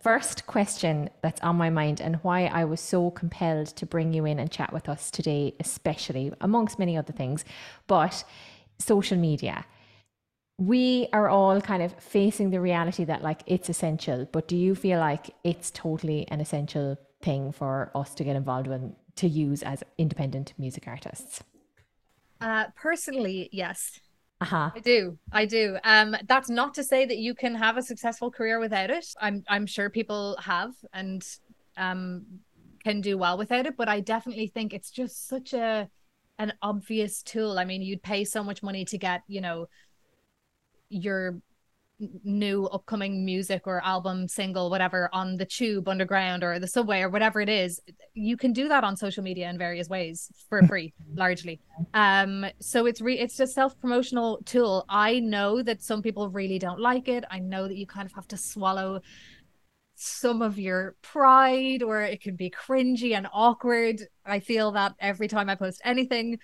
first question that's on my mind and why I was so compelled to bring you in and chat with us today, especially amongst many other things, but social media. We are all kind of facing the reality that like it's essential, but do you feel like it's totally an essential thing for us to get involved in to use as independent music artists? Uh, personally, yes. Uh-huh. I do. I do. Um, that's not to say that you can have a successful career without it. I'm I'm sure people have and um can do well without it, but I definitely think it's just such a an obvious tool. I mean, you'd pay so much money to get, you know, your new upcoming music or album single whatever on the tube underground or the subway or whatever it is you can do that on social media in various ways for free largely. Um so it's re it's just self-promotional tool. I know that some people really don't like it. I know that you kind of have to swallow some of your pride or it can be cringy and awkward. I feel that every time i post anything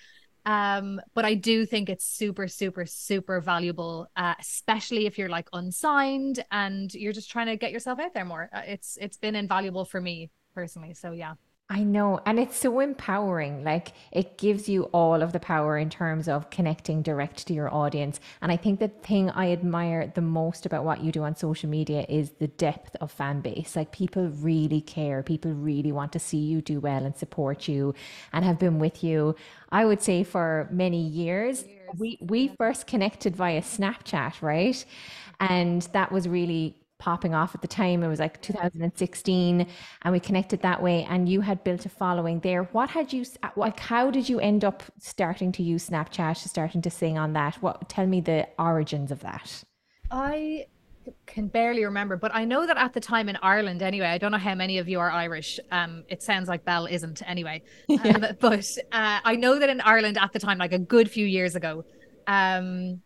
um, but I do think it's super, super, super valuable, uh, especially if you're like unsigned and you're just trying to get yourself out there more. Uh, it's it's been invaluable for me personally. So yeah. I know. And it's so empowering. Like it gives you all of the power in terms of connecting direct to your audience. And I think the thing I admire the most about what you do on social media is the depth of fan base. Like people really care. People really want to see you do well and support you and have been with you. I would say for many years. years. We we first connected via Snapchat, right? And that was really popping off at the time. It was like 2016, and we connected that way. And you had built a following there. What had you like? How did you end up starting to use Snapchat, starting to sing on that? What? Tell me the origins of that. I can barely remember, but I know that at the time in Ireland, anyway, I don't know how many of you are Irish. Um, it sounds like Bell isn't anyway. Yeah. Um, but uh, I know that in Ireland at the time, like a good few years ago, um,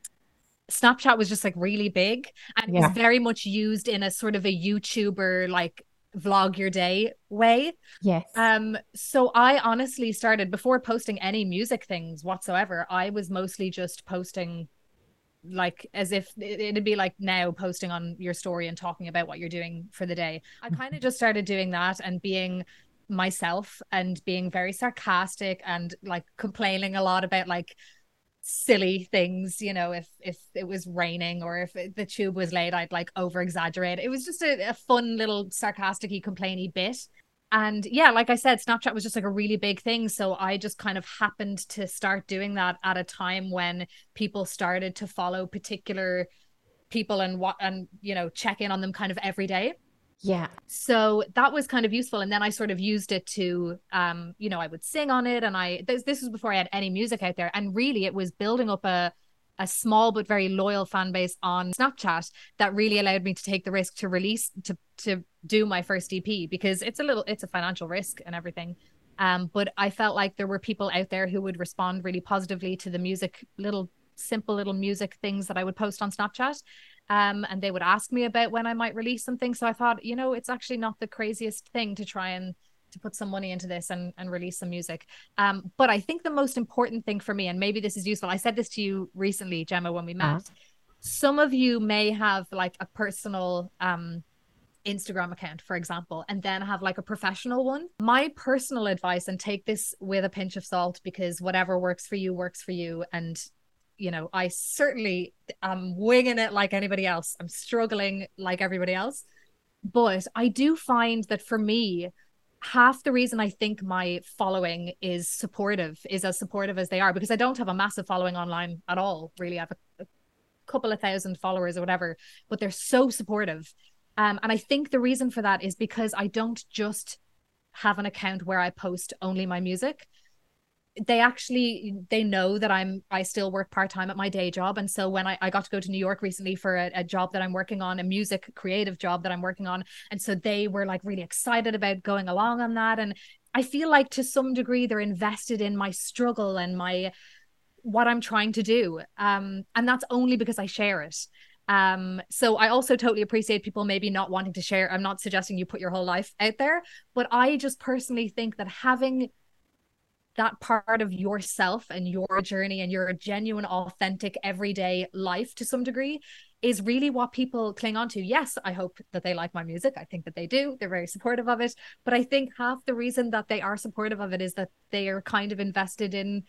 Snapchat was just like really big and yeah. was very much used in a sort of a YouTuber like vlog your day way. Yes. Um so I honestly started before posting any music things whatsoever, I was mostly just posting like as if it'd be like now posting on your story and talking about what you're doing for the day. I mm-hmm. kind of just started doing that and being myself and being very sarcastic and like complaining a lot about like silly things you know if if it was raining or if the tube was late i'd like over exaggerate it was just a, a fun little sarcastic y complainy bit. And yeah like i said snapchat was just like a really big thing. So i just kind of happened to start doing that at a time when people started to follow particular people and what and you know check in on them kind of every day yeah. So that was kind of useful. And then I sort of used it to, um, you know, I would sing on it. And I, this, this was before I had any music out there. And really it was building up a, a small but very loyal fan base on Snapchat that really allowed me to take the risk to release, to, to do my first EP because it's a little, it's a financial risk and everything. Um, but I felt like there were people out there who would respond really positively to the music, little simple little music things that I would post on Snapchat. Um, and they would ask me about when I might release something. So I thought, you know, it's actually not the craziest thing to try and to put some money into this and, and release some music. Um, but I think the most important thing for me, and maybe this is useful, I said this to you recently, Gemma, when we met. Uh-huh. Some of you may have like a personal um Instagram account, for example, and then have like a professional one. My personal advice, and take this with a pinch of salt because whatever works for you works for you. And you know, I certainly am winging it like anybody else. I'm struggling like everybody else. But I do find that for me, half the reason I think my following is supportive, is as supportive as they are, because I don't have a massive following online at all, really. I have a, a couple of thousand followers or whatever, but they're so supportive. Um, and I think the reason for that is because I don't just have an account where I post only my music they actually they know that i'm i still work part-time at my day job. And so when i, I got to go to new york recently for a, a, job that i'm working on a music creative job that i'm working on. And so they were like really excited about going along on that. And i feel like to some degree they're invested in my struggle and my what i'm trying to do. Um and that's only because i share it. Um, so I also totally appreciate people maybe not wanting to share. I'm not suggesting you put your whole life out there, but I just personally think that having that part of yourself and your journey and your genuine, authentic, everyday life to some degree is really what people cling on to. Yes, I hope that they like my music. I think that they do. They're very supportive of it. But I think half the reason that they are supportive of it is that they are kind of invested in.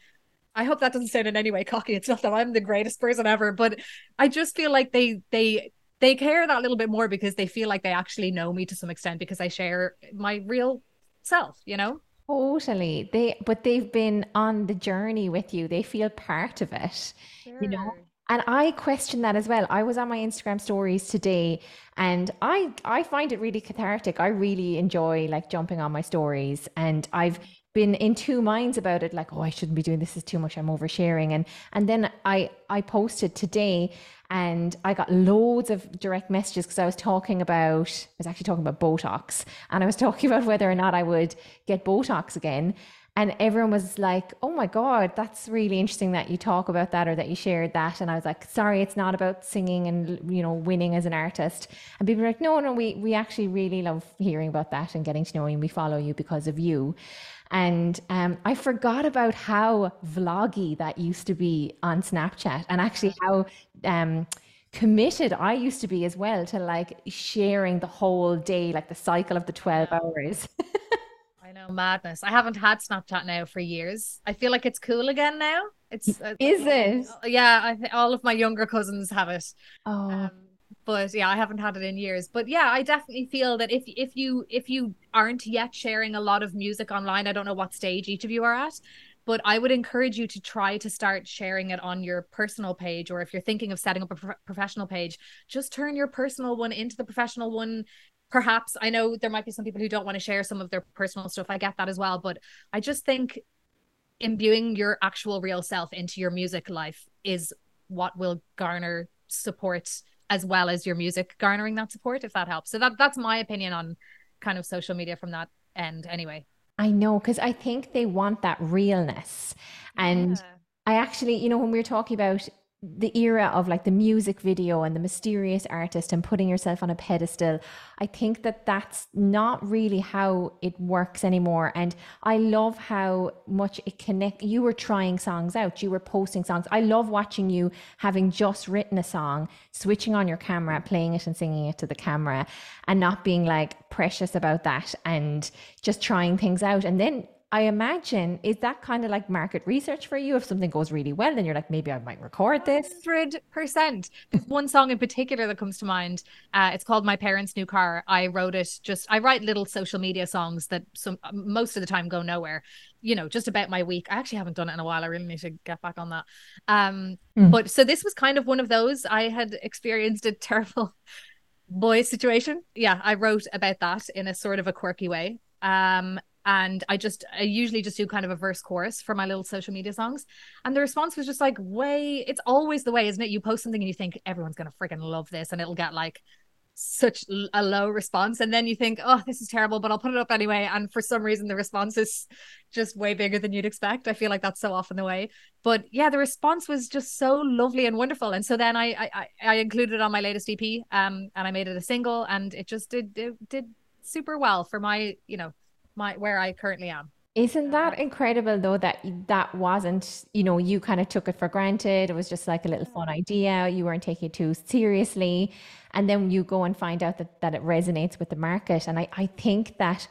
I hope that doesn't sound in any way cocky. It's not that I'm the greatest person ever, but I just feel like they they they care that little bit more because they feel like they actually know me to some extent because I share my real self, you know? Totally. They but they've been on the journey with you. They feel part of it. Sure. You know? And I question that as well. I was on my Instagram stories today and I I find it really cathartic. I really enjoy like jumping on my stories and I've been in two minds about it like oh I shouldn't be doing this is too much I'm oversharing and and then I I posted today and I got loads of direct messages because I was talking about I was actually talking about Botox. And I was talking about whether or not I would get Botox again. And everyone was like oh my god that's really interesting that you talk about that or that you shared that. And I was like sorry it's not about singing and you know winning as an artist. And people were like no no we we actually really love hearing about that and getting to know you. And we follow you because of you and um, I forgot about how vloggy that used to be on Snapchat and actually how um, committed I used to be as well to like sharing the whole day, like the cycle of the 12 hours. I know, madness. I haven't had Snapchat now for years. I feel like it's cool again now. It's uh, Is it? Yeah, I think all of my younger cousins have it. Oh. Um, but yeah i haven't had it in years. But yeah i definitely feel that if if you if you aren't yet sharing a lot of music online i don't know what stage each of you are at but i would encourage you to try to start sharing it on your personal page or if you're thinking of setting up a pro- professional page just turn your personal one into the professional one. Perhaps i know there might be some people who don't want to share some of their personal stuff. I get that as well but i just think imbuing your actual real self into your music life is what will garner support as well as your music garnering that support if that helps. So that that's my opinion on kind of social media from that end anyway. I know because i think they want that realness. And yeah. i actually you know when we were talking about the era of like the music video and the mysterious artist and putting yourself on a pedestal i think that that's not really how it works anymore. And i love how much it connect you were trying songs out you were posting songs. I love watching you having just written a song switching on your camera playing it and singing it to the camera and not being like precious about that and just trying things out. And then I imagine is that kind of like market research for you? If something goes really well, then you're like, maybe I might record this. Hundred percent. There's one song in particular that comes to mind. Uh, it's called "My Parents' New Car." I wrote it just. I write little social media songs that some most of the time go nowhere. You know, just about my week. I actually haven't done it in a while. I really need to get back on that. Um, mm. but so this was kind of one of those. I had experienced a terrible boy situation. Yeah, I wrote about that in a sort of a quirky way. Um, and I just I usually just do kind of a verse chorus for my little social media songs. And the response was just like, way, it's always the way, isn't it? You post something and you think everyone's gonna freaking love this, and it'll get like such a low response. And then you think, oh, this is terrible, but I'll put it up anyway. And for some reason the response is just way bigger than you'd expect. I feel like that's so often the way. But yeah, the response was just so lovely and wonderful. And so then I I, I included it on my latest EP, um, and I made it a single, and it just did it did super well for my, you know, my where I currently am. Isn't that incredible though that that wasn't, you know, you kind of took it for granted. It was just like a little fun mm. idea. You weren't taking it too seriously. And then you go and find out that, that it resonates with the market. And I, I think that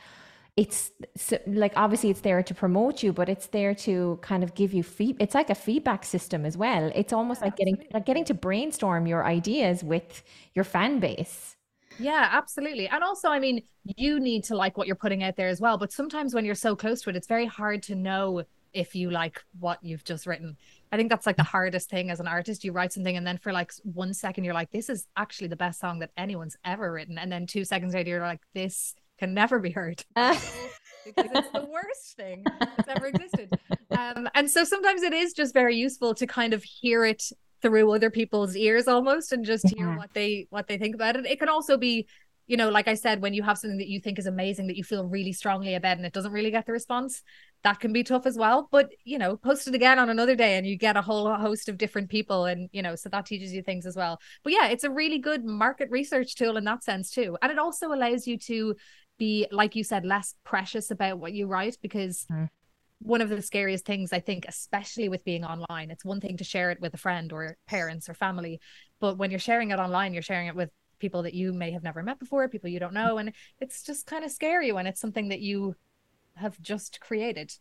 it's so, like obviously it's there to promote you, but it's there to kind of give you feed. It's like a feedback system as well. It's almost yeah, like getting like getting to brainstorm your ideas with your fan base. Yeah, absolutely. And also, I mean, you need to like what you're putting out there as well. But sometimes when you're so close to it, it's very hard to know if you like what you've just written. I think that's like the hardest thing as an artist. You write something and then for like one second you're like, this is actually the best song that anyone's ever written. And then two seconds later you're like, this can never be heard. Uh. because it's the worst thing that's ever existed. Um, and so sometimes it is just very useful to kind of hear it through other people's ears almost and just hear what they what they think about it. It can also be you know, like I said, when you have something that you think is amazing that you feel really strongly about and it doesn't really get the response, that can be tough as well. But, you know, post it again on another day and you get a whole host of different people. And, you know, so that teaches you things as well. But yeah, it's a really good market research tool in that sense too. And it also allows you to be, like you said, less precious about what you write because mm one of the scariest things I think, especially with being online. It's one thing to share it with a friend or parents or family, but when you're sharing it online you're sharing it with people that you may have never met before people you don't know and it's just kind of scary when it's something that you have just created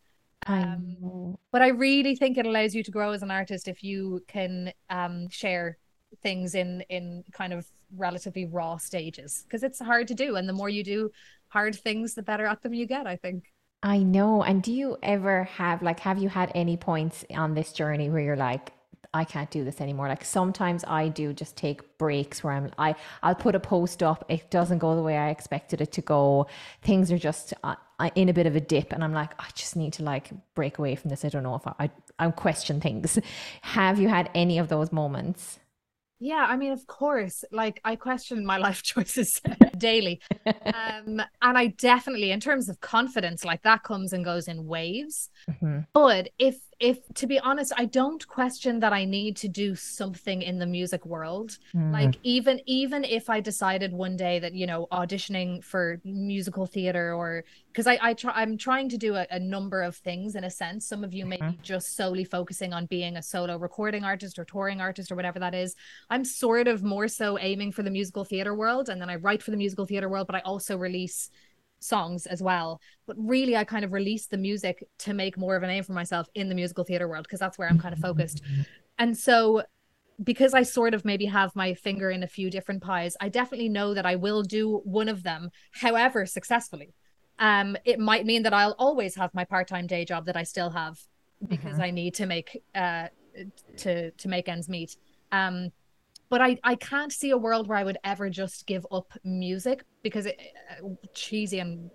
um, but I really think it allows you to grow as an artist if you can um, share things in in kind of relatively raw stages because it's hard to do and the more you do hard things the better at them you get i think I know. And do you ever have like have you had any points on this journey where you're like I can't do this anymore. Like sometimes I do just take breaks where I'm I I'll put a post up, it doesn't go the way I expected it to go. Things are just uh, uh in a bit of a dip and I'm like I just need to like break away from this. I don't know if I I, I question things. Have you had any of those moments? Yeah, I mean, of course, like I question my life choices daily. Um, and I definitely, in terms of confidence, like that comes and goes in waves. Mm-hmm. But if if to be honest i don't question that i need to do something in the music world mm. like even even if i decided one day that you know auditioning for musical theater or because i i try i'm trying to do a, a, number of things in a sense some of you may mm-hmm. be just solely focusing on being a solo recording artist or touring artist or whatever that is i'm sort of more so aiming for the musical theater world and then i write for the musical theater world but i also release songs as well. But really, I kind of released the music to make more of a name for myself in the musical theater world because that's where I'm kind of focused. And so, because I sort of maybe have my finger in a few different pies, I definitely know that I will do one of them, however successfully. Um, it might mean that I'll always have my part-time day job that I still have because mm-hmm. I need to make uh to to make ends meet. Um, but I, I can't see a world where I would ever just give up music because it uh, cheesy and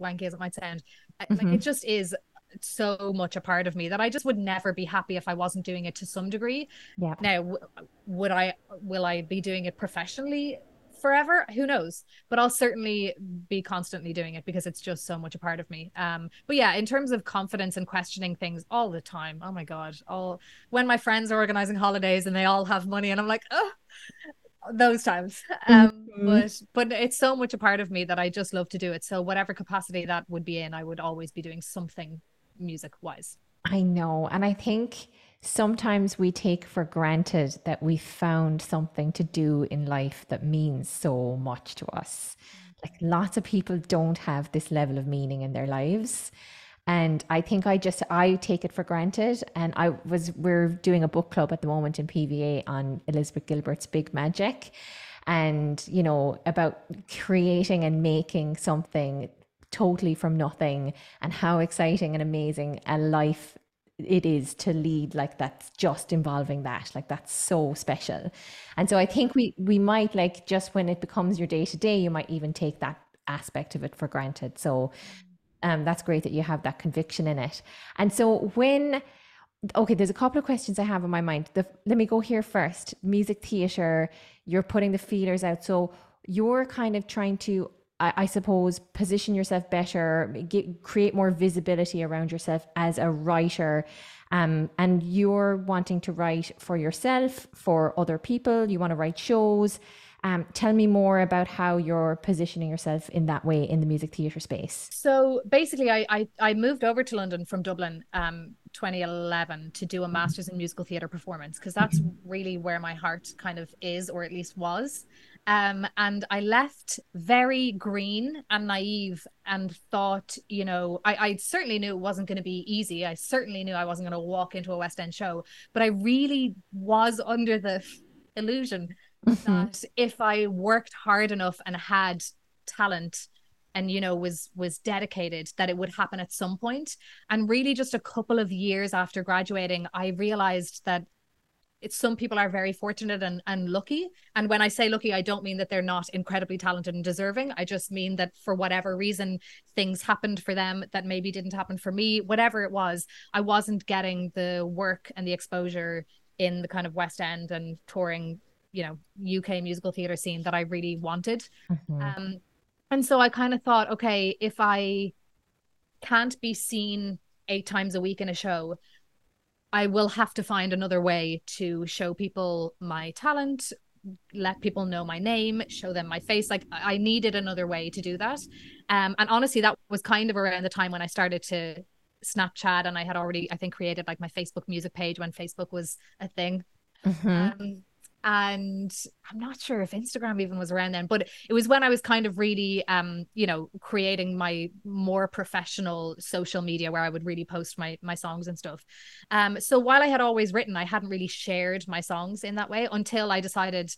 wanky as it might sound, mm-hmm. like it mm-hmm. just is so much a part of me that I just would never be happy if I wasn't doing it to some degree. Yeah. Now, w- would I? Will I be doing it professionally? Forever who knows? But i'll certainly be constantly doing it because it's just so much a part of me. Um but yeah in terms of confidence and questioning things all the time oh my god all when my friends are organizing holidays and they all have money and i'm like oh those times. Um mm-hmm. but but it's so much a part of me that i just love to do it. So whatever capacity that would be in i would always be doing something music wise i know. And i think sometimes we take for granted that we found something to do in life that means so much to us. Like lots of people don't have this level of meaning in their lives. And I think I just I take it for granted. And I was we're doing a book club at the moment in PVA on Elizabeth Gilbert's Big Magic. And, you know, about creating and making something totally from nothing and how exciting and amazing a life it is to lead like that's just involving that like that's so special. And so i think we we might like just when it becomes your day to day you might even take that aspect of it for granted. So um that's great that you have that conviction in it. And so when okay there's a couple of questions i have in my mind. The, let me go here first. Music theater you're putting the feelers out. So you're kind of trying to I, I suppose, position yourself better, get, create more visibility around yourself as a writer. Um, and you're wanting to write for yourself, for other people, you want to write shows. Um, tell me more about how you're positioning yourself in that way in the music theatre space. So basically, I, I, I moved over to London from Dublin um, 2011 to do a master's in musical theatre performance because that's really where my heart kind of is, or at least was. Um, and I left very green and naive and thought, you know, I, I certainly knew it wasn't going to be easy. I certainly knew I wasn't going to walk into a West End show, but I really was under the illusion mm-hmm. that if I worked hard enough and had talent, and you know was was dedicated that it would happen at some point and really just a couple of years after graduating i realized that it's some people are very fortunate and, and lucky. And when I say lucky, I don't mean that they're not incredibly talented and deserving. I just mean that for whatever reason, things happened for them that maybe didn't happen for me. Whatever it was, I wasn't getting the work and the exposure in the kind of West End and touring, you know, UK musical theatre scene that I really wanted. Mm-hmm. Um, and so I kind of thought, okay, if I can't be seen eight times a week in a show, I will have to find another way to show people my talent, let people know my name, show them my face. Like I needed another way to do that. Um, and honestly, that was kind of around the time when I started to Snapchat and I had already, I think, created like my Facebook music page when Facebook was a thing. Mm-hmm. Um, and I'm not sure if Instagram even was around then, but it was when I was kind of really, um, you know, creating my more professional social media where I would really post my my songs and stuff. Um, so while I had always written, I hadn't really shared my songs in that way until I decided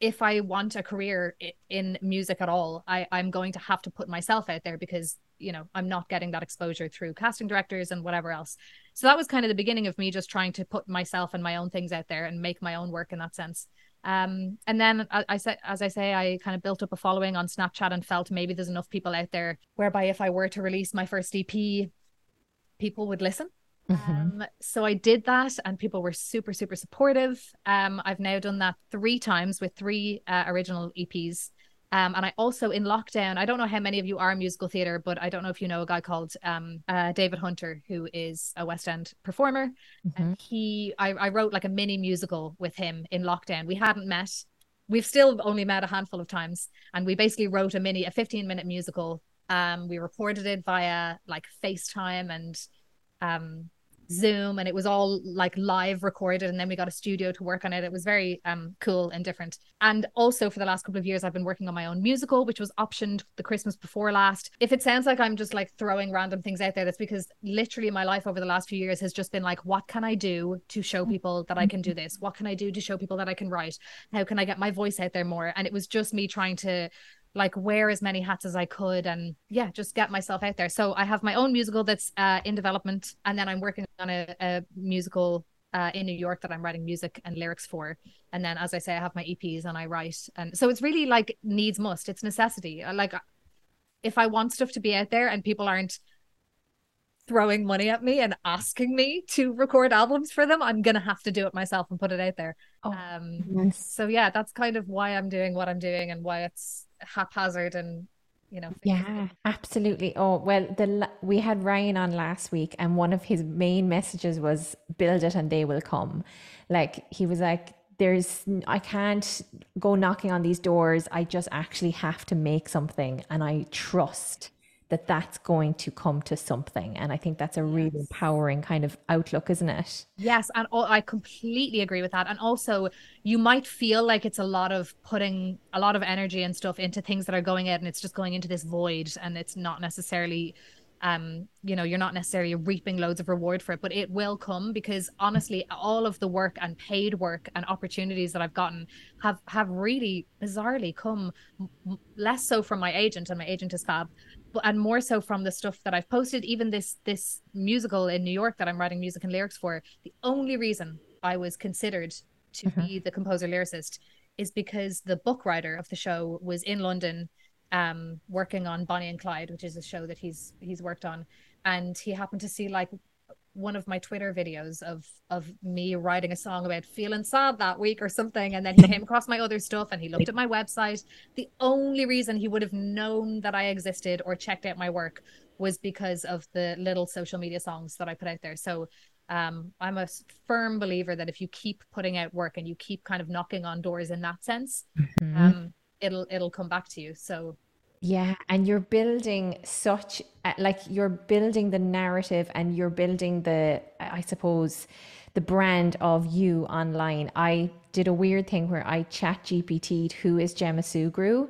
if I want a career in music at all, I, I'm going to have to put myself out there because you know i'm not getting that exposure through casting directors and whatever else so that was kind of the beginning of me just trying to put myself and my own things out there and make my own work in that sense um, and then I, I said as i say i kind of built up a following on snapchat and felt maybe there's enough people out there whereby if i were to release my first ep people would listen Mm-hmm. Um, so I did that, and people were super, super supportive. Um, I've now done that three times with three uh, original EPs. Um, and I also in lockdown, I don't know how many of you are musical theatre, but I don't know if you know a guy called um, uh, David Hunter, who is a West End performer. Mm-hmm. And he, I, I wrote like a mini musical with him in lockdown. We hadn't met. We've still only met a handful of times, and we basically wrote a mini, a 15 minute musical. Um, we recorded it via like FaceTime and um Zoom and it was all like live recorded and then we got a studio to work on it. It was very um cool and different. And also for the last couple of years I've been working on my own musical which was optioned the Christmas before last. If it sounds like I'm just like throwing random things out there that's because literally my life over the last few years has just been like what can I do to show people that I can do this? What can I do to show people that I can write? How can I get my voice out there more? And it was just me trying to like wear as many hats as I could and yeah, just get myself out there. So I have my own musical that's uh, in development, and then I'm working on a, a musical uh, in New York that I'm writing music and lyrics for. And then, as I say, I have my EPs and I write, and so it's really like needs must. It's necessity. Like if I want stuff to be out there and people aren't throwing money at me and asking me to record albums for them, I'm gonna have to do it myself and put it out there. Oh, um. So yeah, that's kind of why I'm doing what I'm doing and why it's haphazard and you know yeah absolutely oh well the we had ryan on last week and one of his main messages was build it and they will come like he was like there's i can't go knocking on these doors i just actually have to make something and i trust that that's going to come to something. And I think that's a really yes. empowering kind of outlook, isn't it? Yes. And I completely agree with that. And also, you might feel like it's a lot of putting a lot of energy and stuff into things that are going out and it's just going into this void and it's not necessarily um you know you're not necessarily reaping loads of reward for it but it will come because honestly all of the work and paid work and opportunities that I've gotten have have really bizarrely come less so from my agent and my agent is fab and more so from the stuff that I've posted. Even this this musical in New York that I'm writing music and lyrics for. The only reason I was considered to mm-hmm. be the composer lyricist is because the book writer of the show was in London, um, working on Bonnie and Clyde, which is a show that he's he's worked on, and he happened to see like one of my Twitter videos of of me writing a song about feeling sad that week or something, and then he came across my other stuff and he looked at my website. The only reason he would have known that I existed or checked out my work was because of the little social media songs that I put out there. So um, I'm a firm believer that if you keep putting out work and you keep kind of knocking on doors in that sense, mm-hmm. um, it'll it'll come back to you. So yeah, and you're building such uh, like you're building the narrative and you're building the I suppose the brand of you online. I did a weird thing where I chat GPT'd who is Gemma Sugrue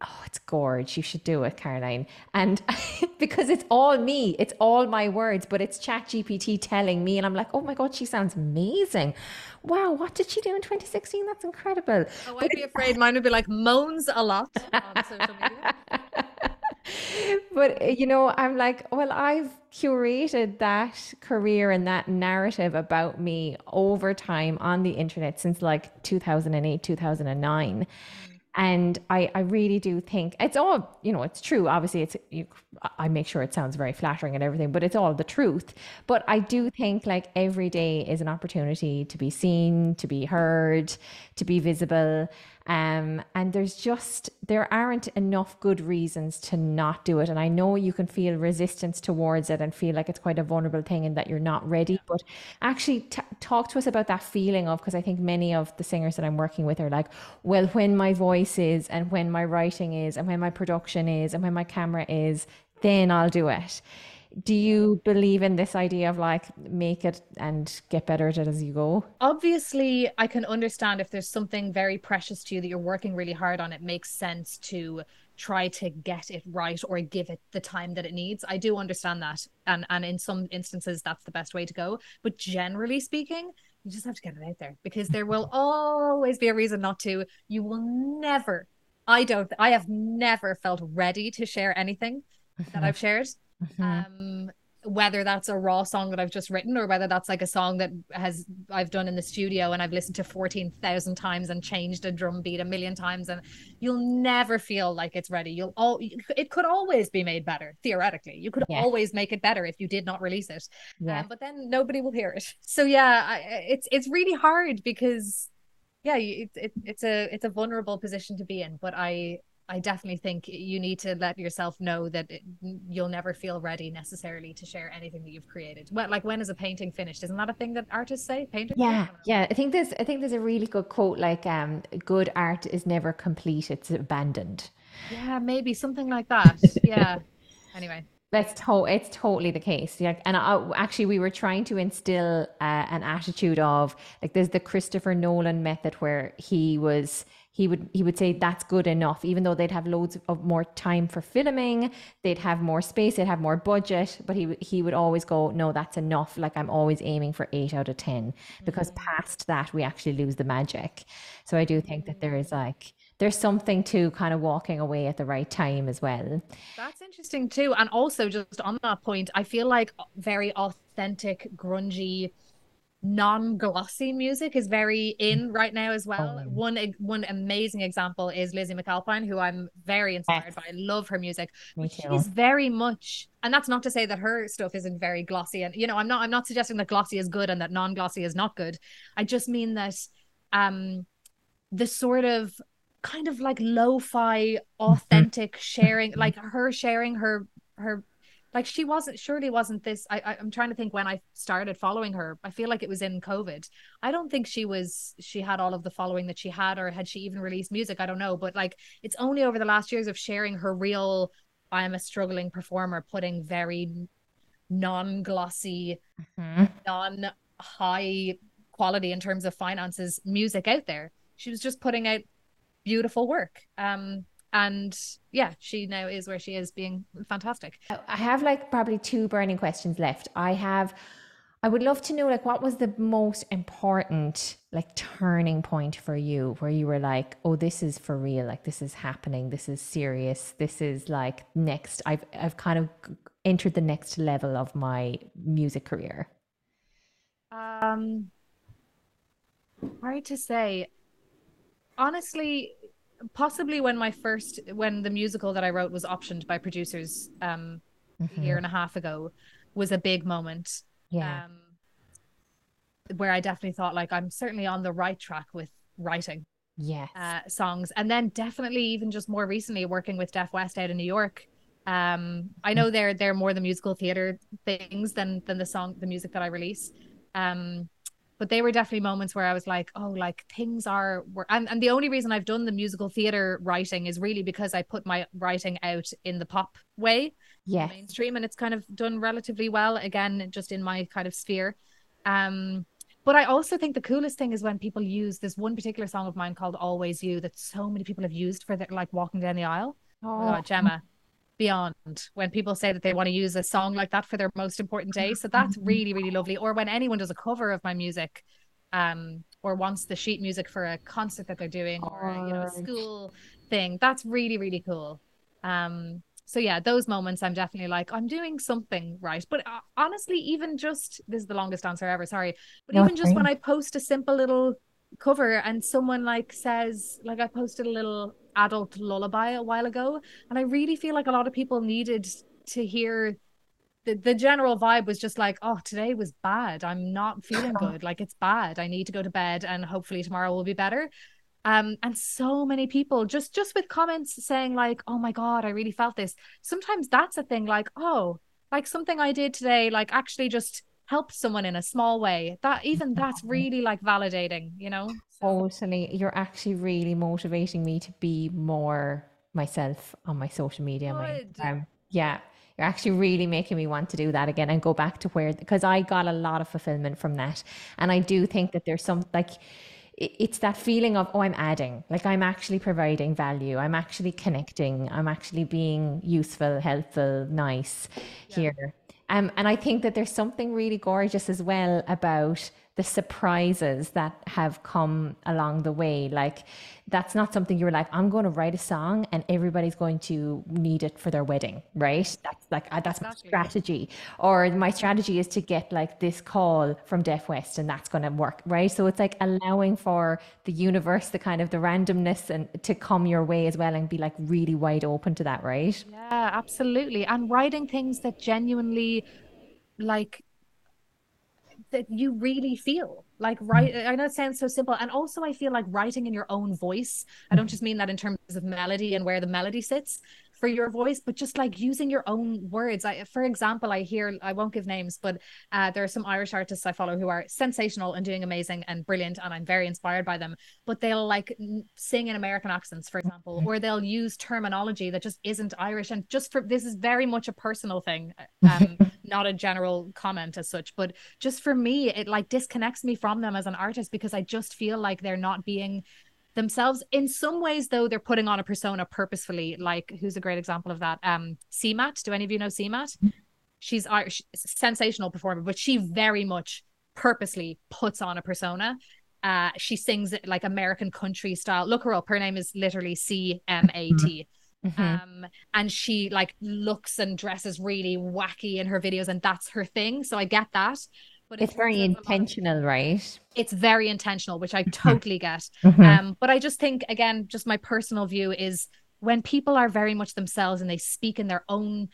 oh, it's gorge. You should do it, Caroline. And because it's all me, it's all my words, but it's Chat GPT telling me, and I'm like, oh my God, she sounds amazing. Wow, what did she do in 2016? That's incredible. Oh, I'd be afraid mine would be like moans a lot on social media. but eh, you know, I'm like, well, I've curated that career and that narrative about me over time on the internet since like 2008, 2009 and I, I really do think it's all you know it's true. Obviously it's you, i make sure it sounds very flattering and everything but it's all the truth. But i do think like every day is an opportunity to be seen to be heard to be visible um, and there's just, there aren't enough good reasons to not do it. And I know you can feel resistance towards it and feel like it's quite a vulnerable thing and that you're not ready. But actually, t- talk to us about that feeling of, because I think many of the singers that I'm working with are like, well, when my voice is, and when my writing is, and when my production is, and when my camera is, then I'll do it do you believe in this idea of like make it and get better at it as you go? Obviously, I can understand if there's something very precious to you that you're working really hard on, it makes sense to try to get it right or give it the time that it needs. I do understand that. And and in some instances that's the best way to go. But generally speaking, you just have to get it out there because there will always be a reason not to. You will never I don't I have never felt ready to share anything that. I've shared. Mm-hmm. Um whether that's a raw song that I've just written or whether that's like a song that has I've done in the studio and I've listened to 14,000 times and changed a drum beat a million times and you'll never feel like it's ready you'll all it could always be made better theoretically you could yeah. always make it better if you did not release it yeah. Um, but then nobody will hear it so yeah I, it's it's really hard because yeah it, it, it's a it's a vulnerable position to be in but I I definitely think you need to let yourself know that it, you'll never feel ready necessarily to share anything that you've created. Well, like when is a painting finished? Isn't that a thing that artists say? Painters? Yeah, yeah. I think there's I think there's a really good quote like um, "Good art is never complete; it's abandoned." Yeah, maybe something like that. yeah. Anyway. That's to- it's totally the case. Yeah, and I, actually, we were trying to instill uh, an attitude of like there's the Christopher Nolan method where he was he would he would say that's good enough. Even though they'd have loads of more time for filming they'd have more space they'd have more budget but he he would always go no that's enough. Like i'm always aiming for 8 out of 10 because mm-hmm. past that we actually lose the magic. So i do think that there is like there's something to kind of walking away at the right time as well. That's interesting too. And also just on that point i feel like very authentic grungy non-glossy music is very in right now as well. Oh. One one amazing example is Lizzie McAlpine, who I'm very inspired yes. by. I love her music. She's very much, and that's not to say that her stuff isn't very glossy. And you know, I'm not I'm not suggesting that glossy is good and that non-glossy is not good. I just mean that um the sort of kind of like lo-fi mm-hmm. authentic sharing like her sharing her her like she wasn't surely wasn't this I, I i'm trying to think when i started following her. I feel like it was in covid. I don't think she was she had all of the following that she had or had she even released music? I don't know but like it's only over the last years of sharing her real i'm a struggling performer putting very non-glossy mm-hmm. non-high quality in terms of finances music out there. She was just putting out beautiful work. Um and yeah she now is where she is being fantastic. I have like probably two burning questions left. I have i would love to know like what was the most important like turning point for you where you were like oh this is for real. Like this is happening. This is serious. This is like next i've i've kind of entered the next level of my music career. Um hard to say. Honestly possibly when my first when the musical that I wrote was optioned by producers um mm-hmm. a year and a half ago was a big moment. Yeah. Um, where I definitely thought like I'm certainly on the right track with writing. Yes. Uh, songs. And then definitely even just more recently working with Deaf West out in New York. Um I know they're they're more the musical theater things than than the song the music that I release. Um but they were definitely moments where I was like, oh, like things are, were, and, and the only reason I've done the musical theater writing is really because I put my writing out in the pop way, yeah, mainstream, and it's kind of done relatively well. Again, just in my kind of sphere. Um, but I also think the coolest thing is when people use this one particular song of mine called "Always You" that so many people have used for their like walking down the aisle. Oh, oh Gemma, beyond when people say that they want to use a song like that for their most important day. So that's mm-hmm. really, really lovely. Or when anyone does a cover of my music, um, or wants the sheet music for a concert that they're doing or you know a school thing, that's really, really cool. Um, so yeah, those moments I'm definitely like I'm doing something right. But uh, honestly, even just this is the longest answer ever. Sorry, but no, even just when I post a simple little cover and someone like says like I posted a little adult lullaby a while ago. And I really feel like a lot of people needed to hear the, the general vibe was just like, oh, today was bad. I'm not feeling good. Like it's bad. I need to go to bed and hopefully tomorrow will be better. Um, and so many people just just with comments saying like, oh my God, I really felt this. Sometimes that's a thing like, oh, like something I did today, like actually just help someone in a small way. That even that's really like validating, you know? Totally. You're actually really motivating me to be more myself on my social media. My, yeah. you're actually really making me want to do that again and go back to where because I got a lot of fulfillment from that. And I do think that there's some like it's that feeling of oh i'm adding like i'm actually providing value i'm actually connecting i'm actually being useful helpful nice yeah. here um, and i think that there's something really gorgeous as well about the surprises that have come along the way. Like that's not something you're like, I'm going to write a song and everybody's going to need it for their wedding, right? That's like uh, that's my strategy. Or my strategy is to get like this call from Deaf West and that's going to work, right? So it's like allowing for the universe, the kind of the randomness and to come your way as well and be like really wide open to that, right? Yeah, absolutely. And writing things that genuinely like that you really feel like hmm. write i know it sounds so simple and also i feel like writing in your own voice i don't hmm. just mean that in terms of melody and where the melody sits for your voice, but just like using your own words. I, for example, I hear, I won't give names, but uh, there are some Irish artists I follow who are sensational and doing amazing and brilliant, and I'm very inspired by them. But they'll like sing in American accents, for example, or they'll use terminology that just isn't Irish. And just for this is very much a personal thing, um, not a general comment as such. But just for me, it like disconnects me from them as an artist because I just feel like they're not being themselves. In some ways, though, they're putting on a persona purposefully. Like, who's a great example of that? Um, CMAT. Do any of you know CMAT? She's Irish, sensational performer, but she very much purposely puts on a persona. Uh, she sings it like American country style. Look her up. Her name is literally C M A T. Mm-hmm. Um, and she like looks and dresses really wacky in her videos, and that's her thing. So I get that. But it's very intentional, right? It's very intentional, which I mm-hmm. totally get. Mm-hmm. Um, but I just think, again, just my personal view is when people are very much themselves and they speak in their own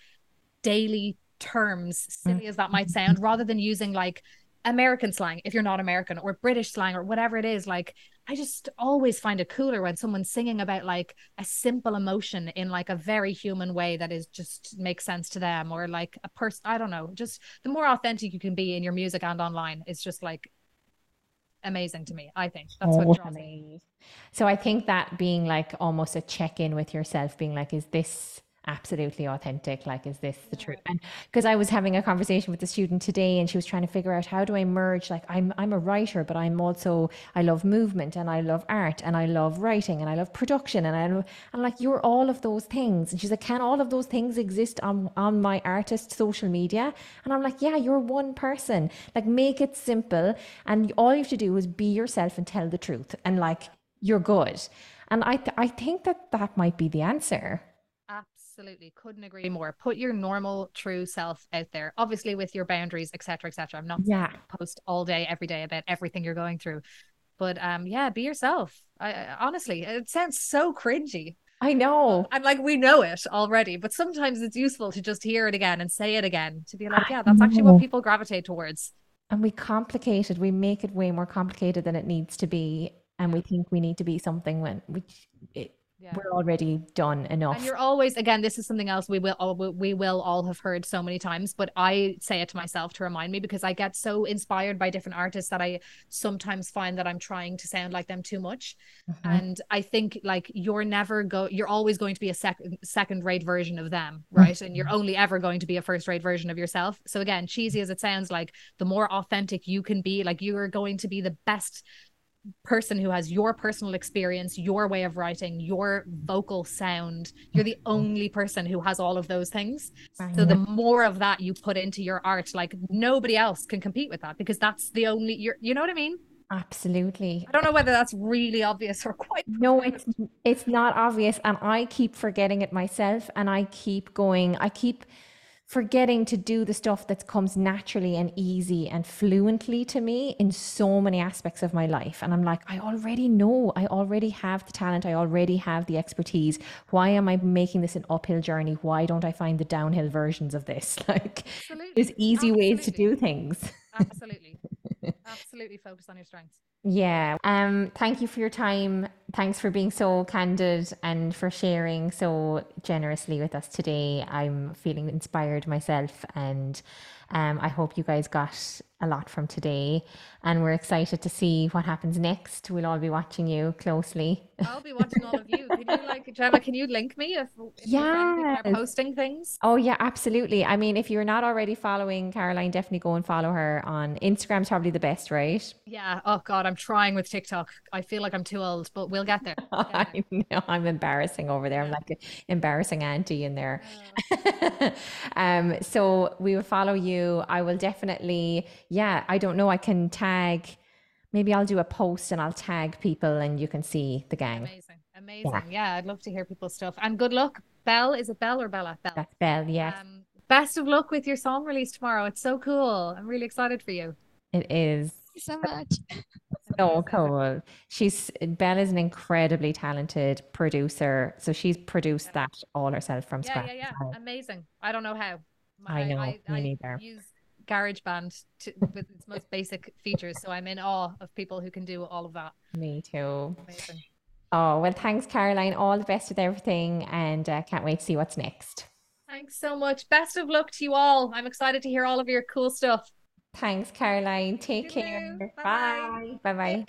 daily terms, silly as that might mm-hmm. sound, rather than using like American slang if you're not American or British slang or whatever it is. Like, I just always find it cooler when someone's singing about like a simple emotion in like a very human way that is just makes sense to them or like a person. I don't know. Just the more authentic you can be in your music and online is just like amazing to me. I think that's what oh, draws me. So I think that being like almost a check in with yourself, being like, is this absolutely authentic like is this the truth? And because i was having a conversation with a student today and she was trying to figure out how do i merge like i'm i'm a writer but i'm also i love movement and i love art and i love writing and i love production and i love, i'm like you're all of those things. And she's like can all of those things exist on on my artist social media? And i'm like yeah you're one person. Like make it simple and all you have to do is be yourself and tell the truth and like you're good. And i th- i think that that might be the answer Absolutely. Couldn't agree more. Put your normal true self out there, obviously with your boundaries, etc. etc. I'm not yeah. post all day, every day about everything you're going through. But um yeah, be yourself. I, I honestly it sounds so cringy. I know. I'm like, we know it already, but sometimes it's useful to just hear it again and say it again to be like, yeah, that's actually what people gravitate towards. And we complicate it. We make it way more complicated than it needs to be. And we think we need to be something when which it yeah. we're already done enough. And you're always again, this is something else we will all we will all have heard so many times, but I say it to myself to remind me because I get so inspired by different artists that I sometimes find that I'm trying to sound like them too much. Mm-hmm. And I think like you're never go you're always going to be a second second rate version of them, right? and you're only ever going to be a first rate version of yourself. So again, cheesy as it sounds like the more authentic you can be, like you are going to be the best person who has your personal experience, your way of writing, your vocal sound. You're the mm-hmm. only person who has all of those things. So the more of that you put into your art, like nobody else can compete with that because that's the only you're you know what I mean? Absolutely. I don't know whether that's really obvious or quite No, it's it's not obvious and I keep forgetting it myself and I keep going I keep forgetting to do the stuff that comes naturally and easy and fluently to me in so many aspects of my life. And I'm like, I already know, I already have the talent, I already have the expertise. Why am I making this an uphill journey? Why don't I find the downhill versions of this? Like, Absolutely. there's easy Absolutely. ways to do things. Absolutely. Absolutely focus on your strengths. Yeah. Um, thank you for your time. thanks for being so candid and for sharing so generously with us today. I'm feeling inspired myself, and um, I hope you guys got a lot from today. And we're excited to see what happens next. We'll all be watching you closely. I'll be watching all of you. Can you like Gemma? Can you link me if, if yeah posting things? Oh yeah, absolutely. I mean, if you're not already following Caroline, definitely go and follow her on Instagram's probably the best, right? Yeah. Oh God, I'm trying with TikTok. I feel like I'm too old, but we'll get there. There. I know I'm embarrassing over there. I'm like an embarrassing auntie in there. um, so we will follow you. I will definitely. Yeah, I don't know. I can tag maybe I'll do a post and I'll tag people and you can see the gang. Amazing. Amazing. Yeah, yeah I'd love to hear people's stuff. And good luck. Belle, is it Belle or Bella? Belle. That's Belle, yes. Um, best of luck with your song release tomorrow. It's so cool. I'm really excited for you. It is. so much. so cool. She's Belle is an incredibly talented producer. So she's produced that all herself from yeah, scratch. Yeah, yeah, yeah. Amazing. I don't know how. I know, I, me I neither. Use GarageBand to, with its most basic features. So I'm in awe of people who can do all of that. Me too. Amazing. Oh, well, thanks, Caroline. All the best with everything. And uh, can't wait to see what's next. Thanks so much. Best of luck to you all. I'm excited to hear all of your cool stuff. Thanks, Caroline. Take care. Bye. Bye bye.